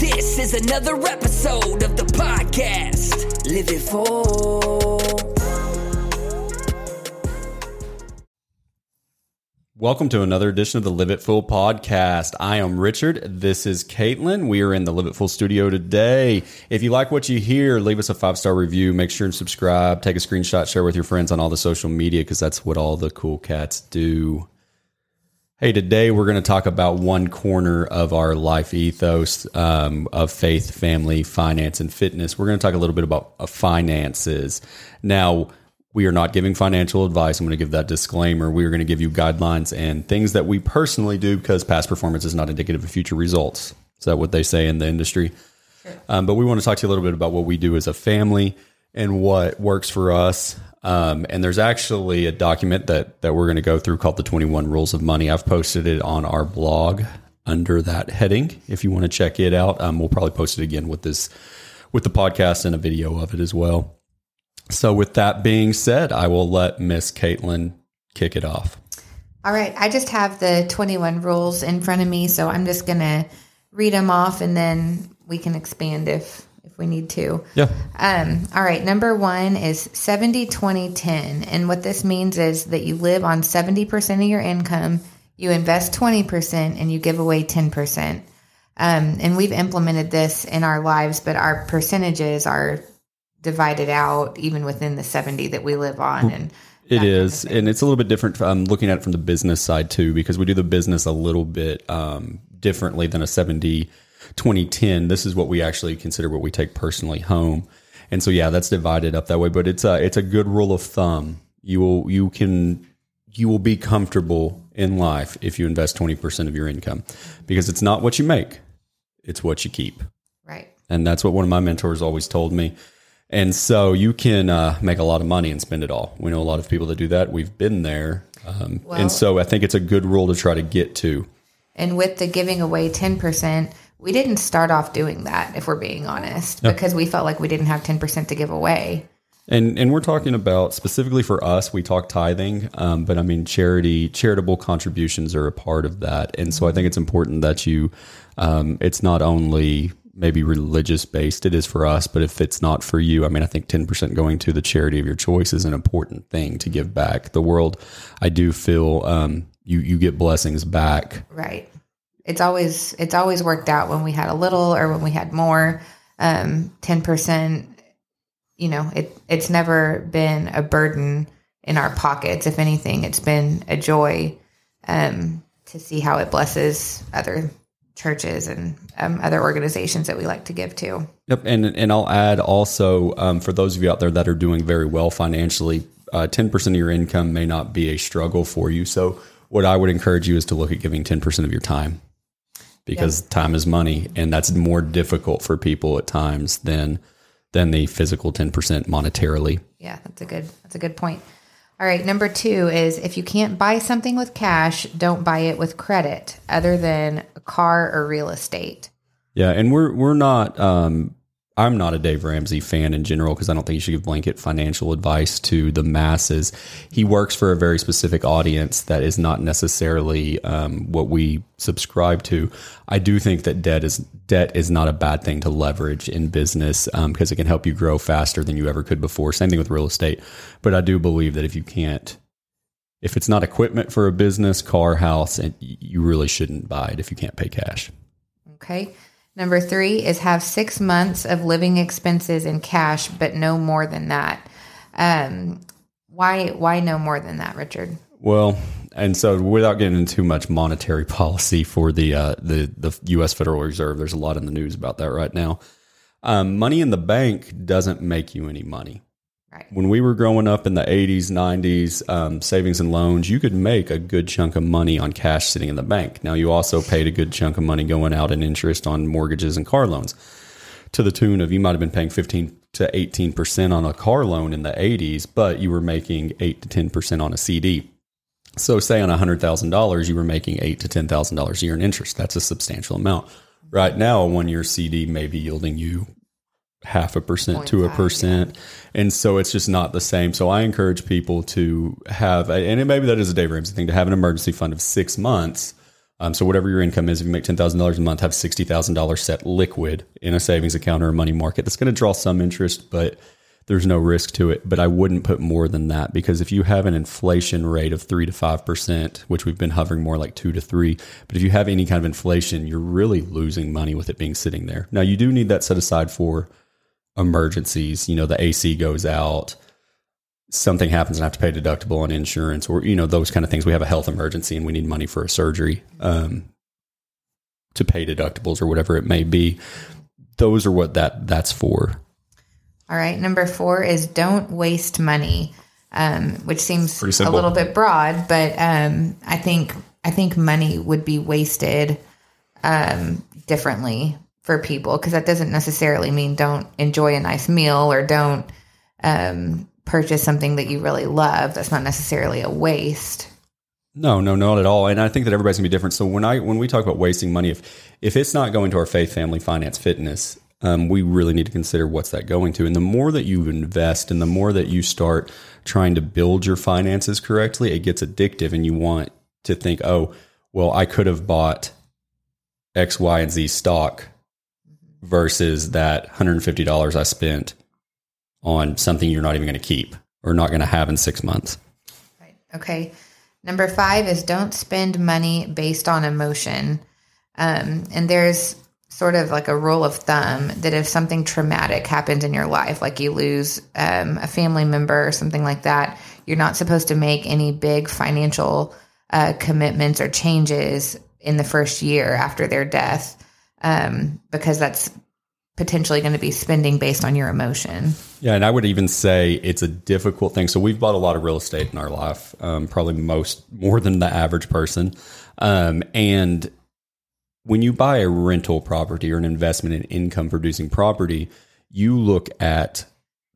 This is another episode of the podcast. Live it full. Welcome to another edition of the Live It Full podcast. I am Richard. This is Caitlin. We are in the Live It Full studio today. If you like what you hear, leave us a five star review. Make sure and subscribe. Take a screenshot, share with your friends on all the social media because that's what all the cool cats do. Hey, today we're going to talk about one corner of our life ethos um, of faith, family, finance, and fitness. We're going to talk a little bit about uh, finances. Now, we are not giving financial advice. I'm going to give that disclaimer. We are going to give you guidelines and things that we personally do because past performance is not indicative of future results. Is that what they say in the industry? Um, but we want to talk to you a little bit about what we do as a family and what works for us. Um, and there's actually a document that that we're going to go through called the 21 Rules of Money. I've posted it on our blog under that heading. If you want to check it out, um, we'll probably post it again with this with the podcast and a video of it as well. So, with that being said, I will let Miss Caitlin kick it off. All right. I just have the 21 rules in front of me, so I'm just going to read them off and then we can expand if if we need to. Yeah. Um, all right. Number one is 70, 20, 10. And what this means is that you live on 70% of your income, you invest 20%, and you give away 10%. Um, and we've implemented this in our lives, but our percentages are divided out even within the 70 that we live on. And it is. kind of and it's a little bit different. I'm looking at it from the business side too, because we do the business a little bit um, differently than a 70, 20, 10. This is what we actually consider what we take personally home, and so yeah, that's divided up that way. But it's a it's a good rule of thumb. You will you can you will be comfortable in life if you invest 20 percent of your income, because it's not what you make, it's what you keep. Right. And that's what one of my mentors always told me. And so you can uh, make a lot of money and spend it all. We know a lot of people that do that. We've been there. Um, Well- and so I think it's a good rule to try to get to. And with the giving away 10%, we didn't start off doing that, if we're being honest, because we felt like we didn't have 10% to give away. And and we're talking about specifically for us, we talk tithing, um, but I mean charity, charitable contributions are a part of that. And so I think it's important that you, um, it's not only maybe religious based, it is for us, but if it's not for you, I mean, I think ten percent going to the charity of your choice is an important thing to give back. The world, I do feel, um, you you get blessings back. Right. It's always it's always worked out when we had a little or when we had more. Um, 10%, you know, it it's never been a burden in our pockets. If anything, it's been a joy um, to see how it blesses other churches and um, other organizations that we like to give to. Yep, and and I'll add also um, for those of you out there that are doing very well financially, uh, ten percent of your income may not be a struggle for you. So what I would encourage you is to look at giving ten percent of your time, because time is money, and that's more difficult for people at times than than the physical ten percent monetarily. Yeah, that's a good that's a good point. All right, number 2 is if you can't buy something with cash, don't buy it with credit other than a car or real estate. Yeah, and we're we're not. Um, I'm not a Dave Ramsey fan in general because I don't think you should give blanket financial advice to the masses. He works for a very specific audience that is not necessarily um, what we subscribe to. I do think that debt is debt is not a bad thing to leverage in business um, because it can help you grow faster than you ever could before. Same thing with real estate. But I do believe that if you can't if it's not equipment for a business, car, house, and you really shouldn't buy it if you can't pay cash. Okay. Number three is have six months of living expenses in cash, but no more than that. Um, why? Why no more than that, Richard? Well, and so without getting into too much monetary policy for the uh, the the U.S. Federal Reserve, there's a lot in the news about that right now. Um, money in the bank doesn't make you any money. Right. When we were growing up in the 80s, 90s, um, savings and loans, you could make a good chunk of money on cash sitting in the bank. Now, you also paid a good chunk of money going out in interest on mortgages and car loans. to the tune of you might have been paying 15 to 18% on a car loan in the 80s, but you were making 8 to 10% on a CD. So, say on $100,000, you were making eight to $10,000 a year in interest. That's a substantial amount. Right now, a one year CD may be yielding you half a percent to a 0.5, percent. And so it's just not the same. So I encourage people to have, and maybe that is a Dave Ramsey thing, to have an emergency fund of six months. Um, so whatever your income is, if you make ten thousand dollars a month, have sixty thousand dollars set liquid in a savings account or a money market. That's going to draw some interest, but there's no risk to it. But I wouldn't put more than that because if you have an inflation rate of three to five percent, which we've been hovering more like two to three, but if you have any kind of inflation, you're really losing money with it being sitting there. Now you do need that set aside for emergencies. You know, the AC goes out, something happens and I have to pay deductible on insurance, or you know those kind of things. We have a health emergency and we need money for a surgery um, to pay deductibles or whatever it may be. Those are what that that's for. All right. Number four is don't waste money, um, which seems a little bit broad, but um, I think I think money would be wasted um, differently for people because that doesn't necessarily mean don't enjoy a nice meal or don't um, purchase something that you really love. That's not necessarily a waste. No, no, not at all. And I think that everybody's gonna be different. So when I when we talk about wasting money, if if it's not going to our faith, family, finance, fitness, um, we really need to consider what's that going to. And the more that you invest, and the more that you start trying to build your finances correctly, it gets addictive, and you want to think, oh, well, I could have bought X, Y, and Z stock versus that hundred and fifty dollars I spent on something you're not even going to keep or not going to have in six months. Right. Okay. Number five is don't spend money based on emotion. Um, and there's sort of like a rule of thumb that if something traumatic happens in your life, like you lose um, a family member or something like that, you're not supposed to make any big financial uh, commitments or changes in the first year after their death um, because that's potentially going to be spending based on your emotion. Yeah, and I would even say it's a difficult thing. So we've bought a lot of real estate in our life, um, probably most more than the average person. Um, and when you buy a rental property or an investment in income producing property, you look at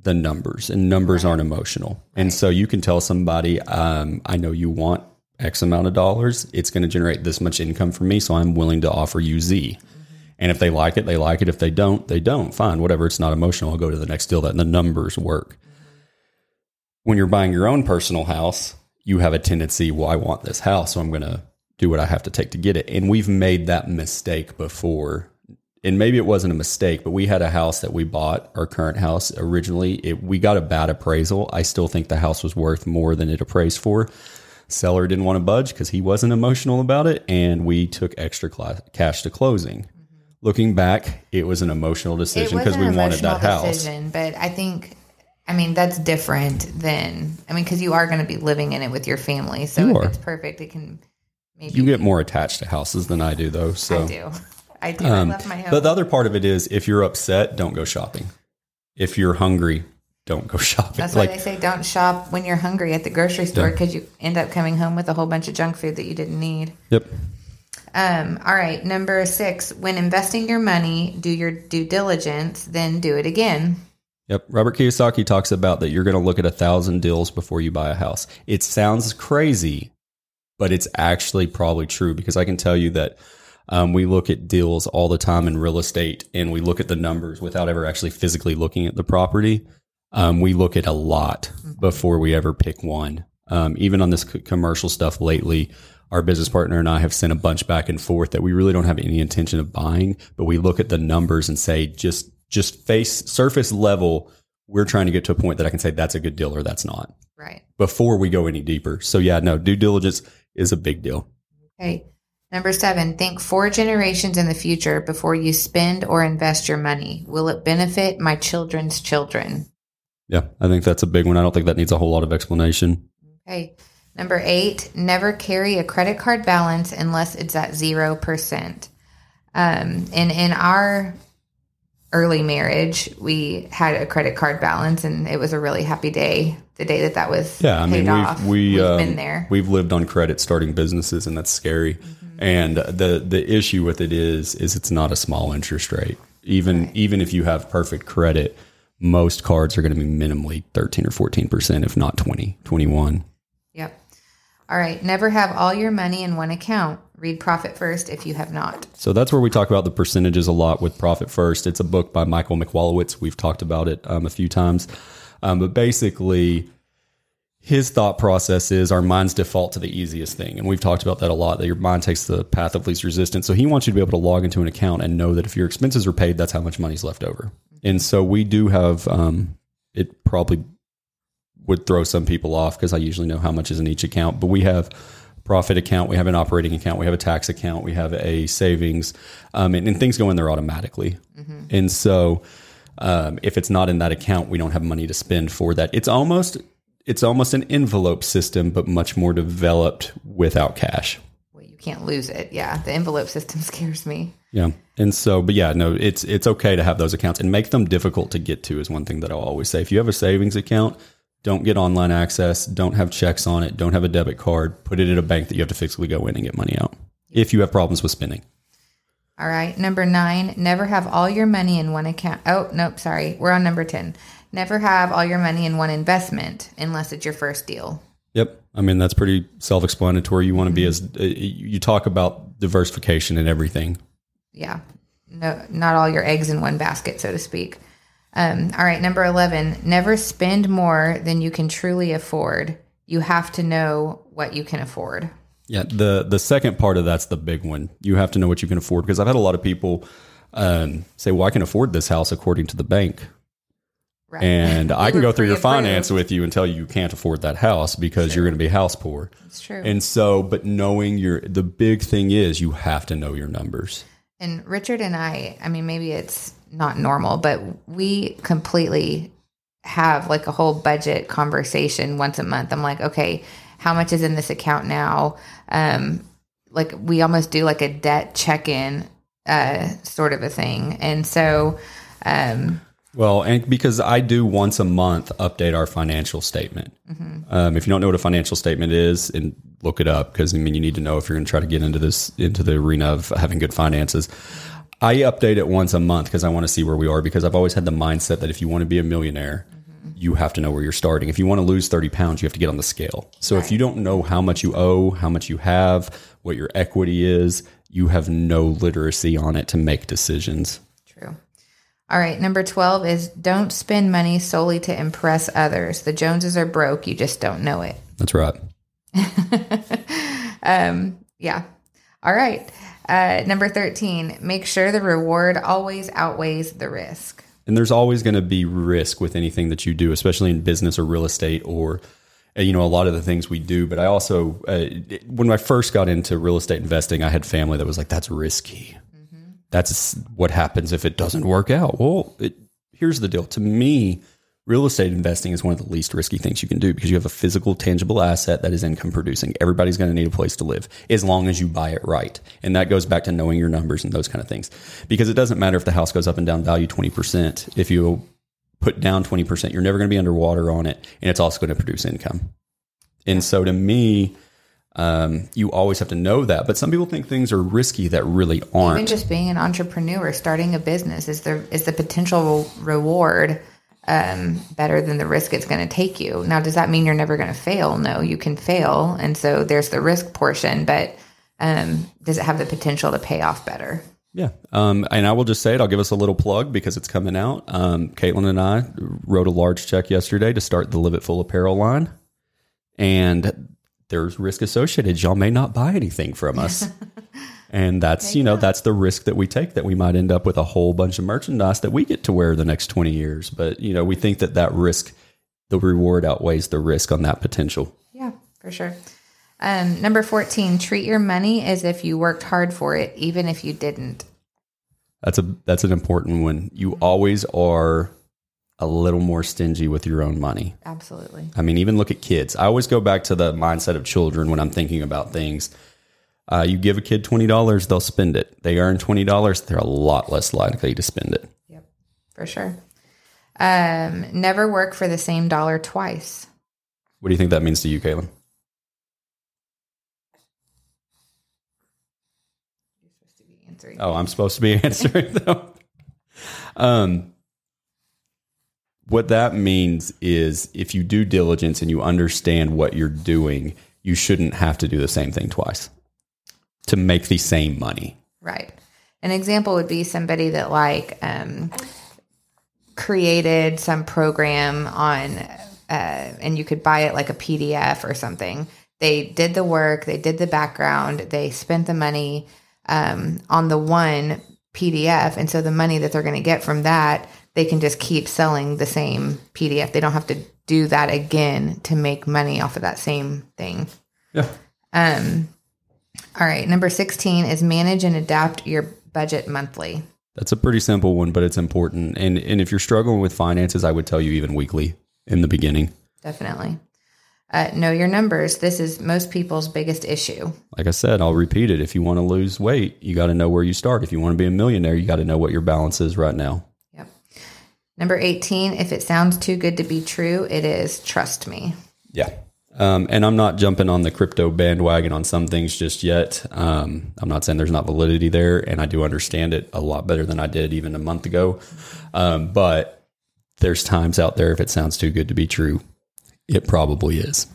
the numbers, and numbers aren't emotional. And so you can tell somebody, um, I know you want X amount of dollars. It's going to generate this much income for me, so I'm willing to offer you Z. And if they like it, they like it. If they don't, they don't. Fine, whatever. It's not emotional. I'll go to the next deal. That the numbers work. When you're buying your own personal house, you have a tendency. Well, I want this house, so I'm going to do what I have to take to get it. And we've made that mistake before. And maybe it wasn't a mistake, but we had a house that we bought, our current house originally. It, we got a bad appraisal. I still think the house was worth more than it appraised for. Seller didn't want to budge because he wasn't emotional about it, and we took extra cash to closing. Looking back, it was an emotional decision because we wanted that emotional house. Decision, but I think, I mean, that's different than, I mean, because you are going to be living in it with your family. So You if are. it's perfect, it can maybe. You get more attached to houses than I do, though. So, I do. I do. Um, I love my home. but the other part of it is, if you're upset, don't go shopping. If you're hungry, don't go shopping. that's why they say don't shop when you're hungry at the grocery store because you end up coming home with a whole bunch of junk food that you didn't need. yep. Um, all right. Number six, when investing your money, do your due diligence, then do it again. Yep. Robert Kiyosaki talks about that you're going to look at a thousand deals before you buy a house. It sounds crazy, but it's actually probably true because I can tell you that um, we look at deals all the time in real estate and we look at the numbers without ever actually physically looking at the property. Um, we look at a lot before we ever pick one. Um, even on this c- commercial stuff lately, our business partner and I have sent a bunch back and forth that we really don't have any intention of buying, but we look at the numbers and say just just face surface level, we're trying to get to a point that I can say that's a good deal or that's not Right. before we go any deeper. So yeah, no, due diligence is a big deal. Okay. Number seven, think four generations in the future before you spend or invest your money. Will it benefit my children's children? Yeah, I think that's a big one. I don't think that needs a whole lot of explanation. Okay. Number eight, never carry a credit card balance unless it's at 0%. Um, and in our early marriage, we had a credit card balance and it was a really happy day. The day that that was Yeah, I mean we've we We've um, been there. We've lived on credit starting businesses, and that's scary. And the the issue with it is is it's not a small interest rate. Even even if you have perfect credit, most cards are going to be minimally 13 or 14%, if not 20, 21. All right. Never have all your money in one account. Read Profit First if you have not. So that's where we talk about the percentages a lot with Profit First. It's a book by Michael Michalowicz. We've talked about it um, a few times. Um, but basically, his thought process is our minds default to the easiest thing. And we've talked about that a lot, that your mind takes the path of least resistance. So he wants you to be able to log into an account and know that if your expenses are paid, that's how much money's left over. And so we do have, um, it probably would throw some people off because I usually know how much is in each account, but we have profit account, we have an operating account, we have a tax account, we have a savings, um, and, and, things go in there automatically. Mm-hmm. And so, um, if it's not in that account, we don't have money to spend for that. It's almost it's almost an envelope system, but much more developed without cash. Well, you can't lose it. Yeah, the envelope system scares me. Yeah, and so, but yeah, no, it's it's okay to have those accounts and make them difficult to get to. Is one thing that I'll always say. If you have a savings account, don't get online access. Don't have checks on it. Don't have a debit card. Put it in a bank that you have to physically go in and get money out. If you have problems with spending. All right. Number nine, never have all your money in one account. Oh, nope. Sorry. We're on number 10. Never have all your money in one investment unless it's your first deal. Yep. I mean, that's pretty self explanatory. You want to be as, uh, you talk about diversification and everything. Yeah. No, not all your eggs in one basket, so to speak. Um, all right. Number 11, never spend more than you can truly afford. You have to know what you can afford. Yeah. The, the second part of that's the big one. You have to know what you can afford because I've had a lot of people um, say, well, I can afford this house according to the bank. Right. And I can go through your finance with you and tell you you can't afford that house because sure. you're going to be house poor. That's true. And so, but knowing your, the big thing is you have to know your numbers. And Richard and I, I mean, maybe it's not normal, but we completely have like a whole budget conversation once a month. I'm like, okay, how much is in this account now? Um, like we almost do like a debt check in uh, sort of a thing. And so, um, well, and because I do once a month update our financial statement. Mm-hmm. Um, if you don't know what a financial statement is, and look it up because I mean you need to know if you're going to try to get into this into the arena of having good finances. I update it once a month because I want to see where we are because I've always had the mindset that if you want to be a millionaire, mm-hmm. you have to know where you're starting. If you want to lose 30 pounds, you have to get on the scale. So right. if you don't know how much you owe, how much you have, what your equity is, you have no literacy on it to make decisions. True. All right, number 12 is don't spend money solely to impress others. The Joneses are broke, you just don't know it. That's right. um, yeah. All right. Uh, number 13, make sure the reward always outweighs the risk. And there's always going to be risk with anything that you do, especially in business or real estate or uh, you know a lot of the things we do but i also uh, when i first got into real estate investing i had family that was like that's risky that's what happens if it doesn't work out. Well, it, here's the deal. To me, real estate investing is one of the least risky things you can do because you have a physical, tangible asset that is income producing. Everybody's going to need a place to live as long as you buy it right. And that goes back to knowing your numbers and those kind of things. Because it doesn't matter if the house goes up and down value 20%. If you put down 20%, you're never going to be underwater on it. And it's also going to produce income. And so to me, um, you always have to know that. But some people think things are risky that really aren't. Even just being an entrepreneur, starting a business is the is the potential reward um, better than the risk it's going to take you. Now, does that mean you're never going to fail? No, you can fail, and so there's the risk portion. But um, does it have the potential to pay off better? Yeah. Um, and I will just say it, I'll give us a little plug because it's coming out. Um, Caitlin and I wrote a large check yesterday to start the Live It Full apparel line. And there's risk associated. Y'all may not buy anything from us. and that's, you know, that's the risk that we take that we might end up with a whole bunch of merchandise that we get to wear the next 20 years. But, you know, we think that that risk, the reward outweighs the risk on that potential. Yeah, for sure. Um, number 14, treat your money as if you worked hard for it, even if you didn't. That's a that's an important one. You always are a little more stingy with your own money. Absolutely. I mean, even look at kids. I always go back to the mindset of children when I'm thinking about things. Uh, you give a kid $20, they'll spend it. They earn $20, they're a lot less likely to spend it. Yep, for sure. Um, never work for the same dollar twice. What do you think that means to you, Caitlin? You're supposed to be answering. Oh, I'm supposed to be answering though. Um, what that means is if you do diligence and you understand what you're doing, you shouldn't have to do the same thing twice to make the same money. Right. An example would be somebody that like um, created some program on, uh, and you could buy it like a PDF or something. They did the work, they did the background, they spent the money um, on the one PDF, and so the money that they're going to get from that, they can just keep selling the same PDF. They don't have to do that again to make money off of that same thing. Yeah. Um, all right. Number 16 is manage and adapt your budget monthly. That's a pretty simple one, but it's important. And and if you're struggling with finances, I would tell you even weekly in the beginning. Definitely. Uh, know your numbers. This is most people's biggest issue. Like I said, I'll repeat it. If you want to lose weight, you got to know where you start. If you want to be a millionaire, you got to know what your balance is right now. Yep. Number 18, if it sounds too good to be true, it is. Trust me. Yeah. Um, and I'm not jumping on the crypto bandwagon on some things just yet. Um, I'm not saying there's not validity there, and I do understand it a lot better than I did even a month ago. Um, but there's times out there, if it sounds too good to be true, it probably is.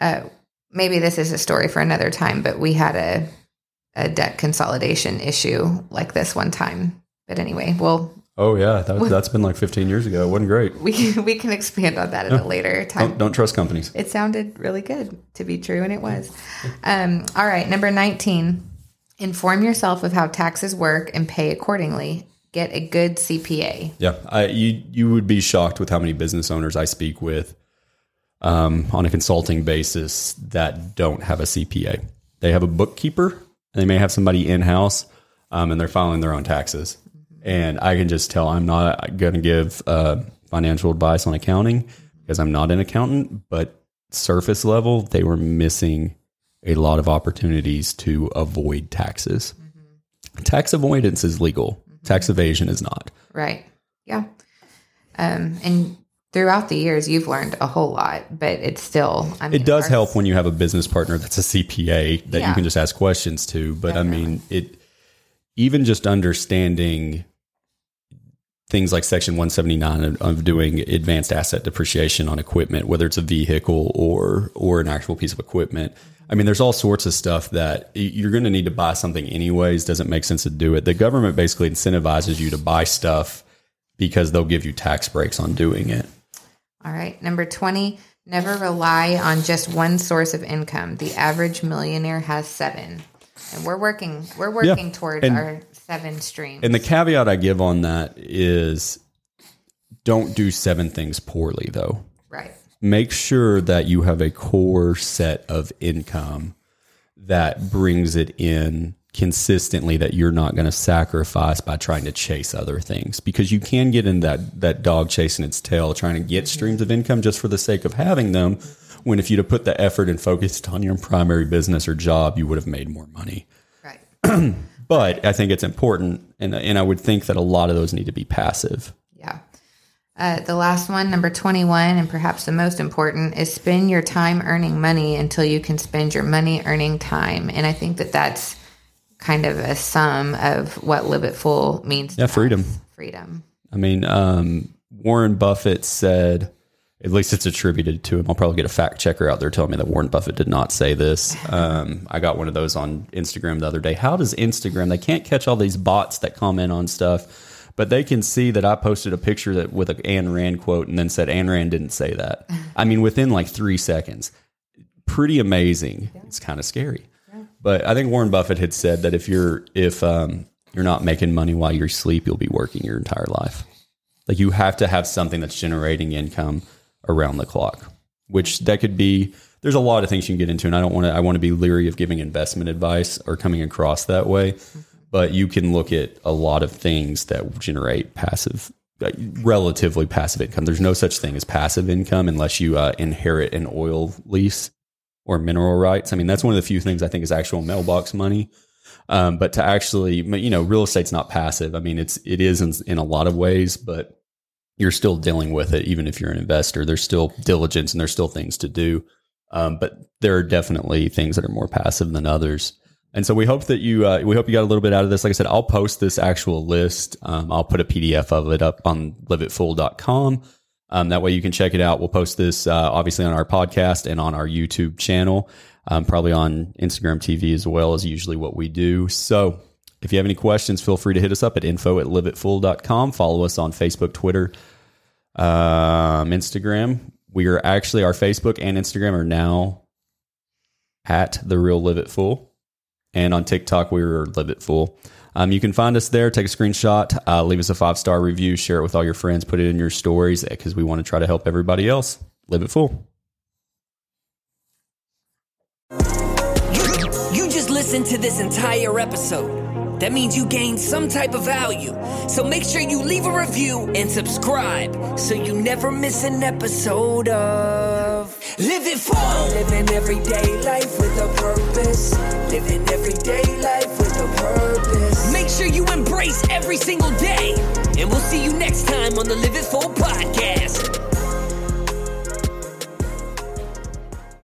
Uh, maybe this is a story for another time, but we had a, a debt consolidation issue like this one time. But anyway, we'll Oh yeah, that, that's been like 15 years ago. It wasn't great. we can, we can expand on that at a later time. Don't, don't trust companies. It sounded really good to be true, and it was. Um, all right, number 19. Inform yourself of how taxes work and pay accordingly. Get a good CPA. Yeah, I, you you would be shocked with how many business owners I speak with um, on a consulting basis that don't have a CPA. They have a bookkeeper. They may have somebody in house, um, and they're filing their own taxes. And I can just tell I'm not going to give uh, financial advice on accounting because I'm not an accountant. But surface level, they were missing a lot of opportunities to avoid taxes. Tax avoidance is legal. Tax evasion is not. Right. Yeah. Um, and throughout the years, you've learned a whole lot, but it's still. I mean, It does ours- help when you have a business partner that's a CPA that you can just ask questions to. But I mean, it even just understanding things like Section 179 of, of doing advanced asset depreciation on equipment, whether it's a vehicle or or an actual piece of equipment. I mean, there's all sorts of stuff that you're going to need to buy something anyways. Doesn't make sense to do it. The government basically incentivizes you to buy stuff because they'll give you tax breaks on doing it. All right. Number 20, never rely on just one source of income. The average millionaire has seven. And we're working we're working towards And- our seven streams. And the caveat I give on that is don't do seven things poorly, though. right. Make sure that you have a core set of income that brings it in consistently that you're not going to sacrifice by trying to chase other things because you can get in that that dog chasing its tail trying to get mm-hmm. streams of income just for the sake of having them when if you'd have put the effort and focused on your primary business or job you would have made more money Right. but I think it's important, and and I would think that a lot of those need to be passive. Yeah. Uh, the last one, number 21, and perhaps the most important, is spend your time earning money until you can spend your money earning time. And I think that that's kind of a sum of what Live It Full means. to Yeah, us. freedom. Freedom. I mean, um, Warren Buffett said, at least it's attributed to him. I'll probably get a fact checker out there telling me that Warren Buffett did not say this. Um, I got one of those on Instagram the other day. How does Instagram? They can't catch all these bots that comment on stuff, but they can see that I posted a picture that with an Ayn Rand quote and then said Ayn Rand didn't say that. I mean, within like three seconds. Pretty amazing. It's kind of scary. But I think Warren Buffett had said that if you're if um, you're not making money while you're asleep, you'll be working your entire life. Like you have to have something that's generating income around the clock, which that could be. There's a lot of things you can get into, and I don't want to. I want to be leery of giving investment advice or coming across that way. But you can look at a lot of things that generate passive, relatively passive income. There's no such thing as passive income unless you uh, inherit an oil lease or mineral rights. I mean, that's one of the few things I think is actual mailbox money. Um, but to actually, you know, real estate's not passive. I mean, it's it is in, in a lot of ways, but you're still dealing with it. Even if you're an investor, there's still diligence and there's still things to do. Um, but there are definitely things that are more passive than others. And so we hope that you uh, we hope you got a little bit out of this. Like I said, I'll post this actual list. Um, I'll put a PDF of it up on liveitfull.com. Um, that way you can check it out. We'll post this uh, obviously on our podcast and on our YouTube channel, um, probably on Instagram TV as well as usually what we do. So if you have any questions, feel free to hit us up at info at liveitfull.com. Follow us on Facebook, Twitter, um, Instagram. We are actually, our Facebook and Instagram are now at the real Live It Full and on TikTok we are Live It Full. Um, you can find us there. Take a screenshot, uh, leave us a five star review, share it with all your friends, put it in your stories because we want to try to help everybody else live it full. You just listened to this entire episode. That means you gain some type of value. So make sure you leave a review and subscribe so you never miss an episode of Live It Full. Living everyday life with a purpose. Living everyday life with a purpose. Make sure you embrace every single day. And we'll see you next time on the Live It Full podcast.